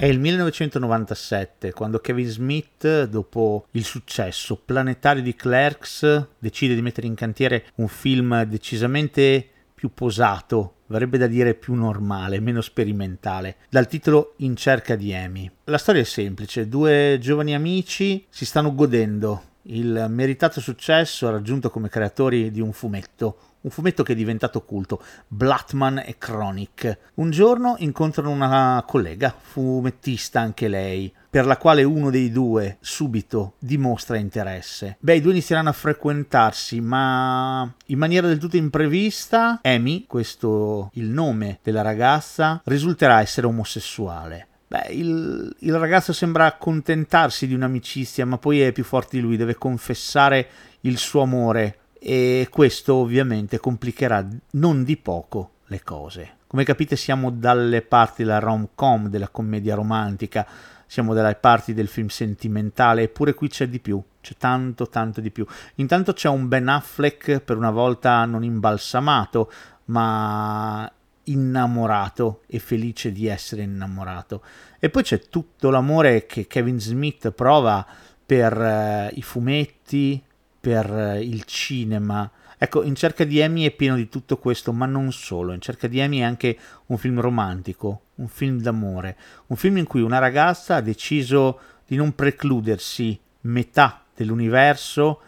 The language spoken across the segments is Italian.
È il 1997 quando Kevin Smith, dopo il successo planetario di Clerks, decide di mettere in cantiere un film decisamente più posato, verrebbe da dire più normale, meno sperimentale, dal titolo In cerca di Amy. La storia è semplice, due giovani amici si stanno godendo il meritato successo raggiunto come creatori di un fumetto, un fumetto che è diventato culto, Blattman e Chronic. Un giorno incontrano una collega, fumettista anche lei, per la quale uno dei due subito dimostra interesse. Beh, i due inizieranno a frequentarsi, ma in maniera del tutto imprevista, Amy, questo il nome della ragazza, risulterà essere omosessuale. Beh, il, il, ragazzo sembra accontentarsi di un'amicizia, ma poi è più forte di lui, deve confessare il suo amore e questo ovviamente complicherà non di poco le cose. Come capite siamo dalle parti della rom-com, della commedia romantica, siamo dalle parti del film sentimentale, eppure qui c'è di più, c'è tanto tanto di più. Intanto c'è un Ben Affleck per una volta non imbalsamato, ma innamorato e felice di essere innamorato. E poi c'è tutto l'amore che Kevin Smith prova per uh, i fumetti, per uh, il cinema. Ecco, In cerca di Amy è pieno di tutto questo, ma non solo. In cerca di Amy è anche un film romantico, un film d'amore, un film in cui una ragazza ha deciso di non precludersi metà dell'universo,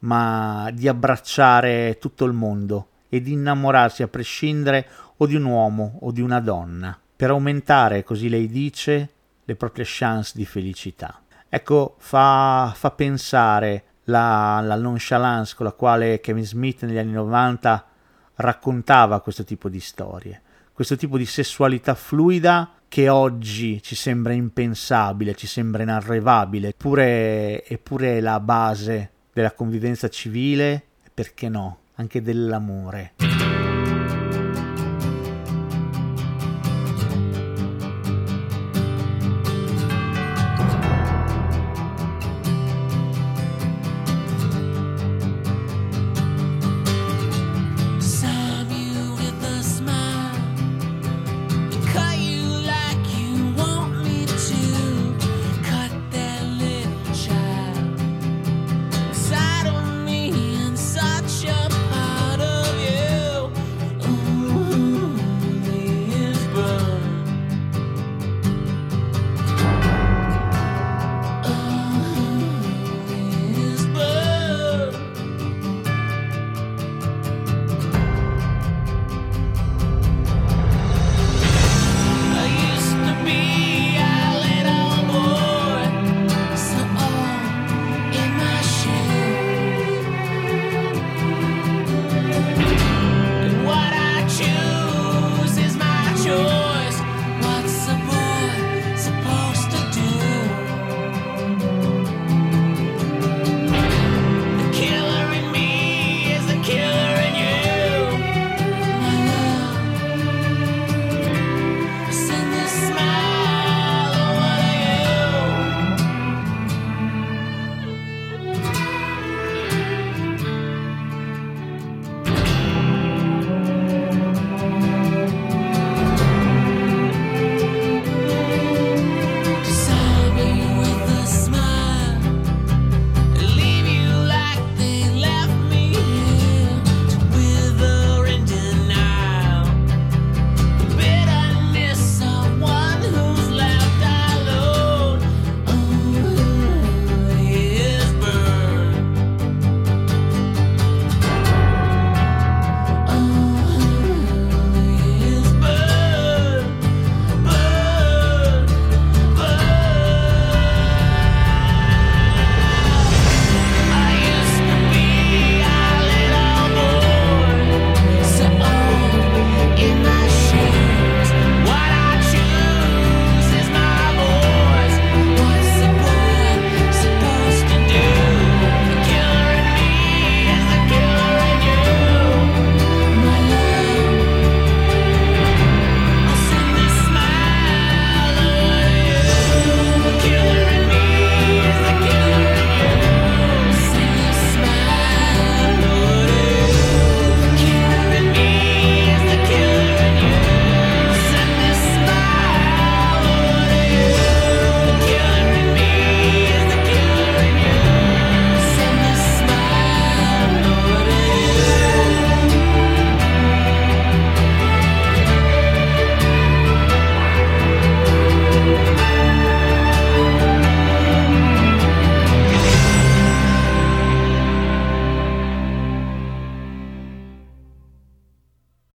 ma di abbracciare tutto il mondo e di innamorarsi a prescindere o di un uomo o di una donna, per aumentare, così lei dice, le proprie chance di felicità. Ecco, fa, fa pensare la, la nonchalance con la quale Kevin Smith negli anni 90 raccontava questo tipo di storie, questo tipo di sessualità fluida che oggi ci sembra impensabile, ci sembra inarrivabile, eppure, eppure è la base della convivenza civile, perché no, anche dell'amore.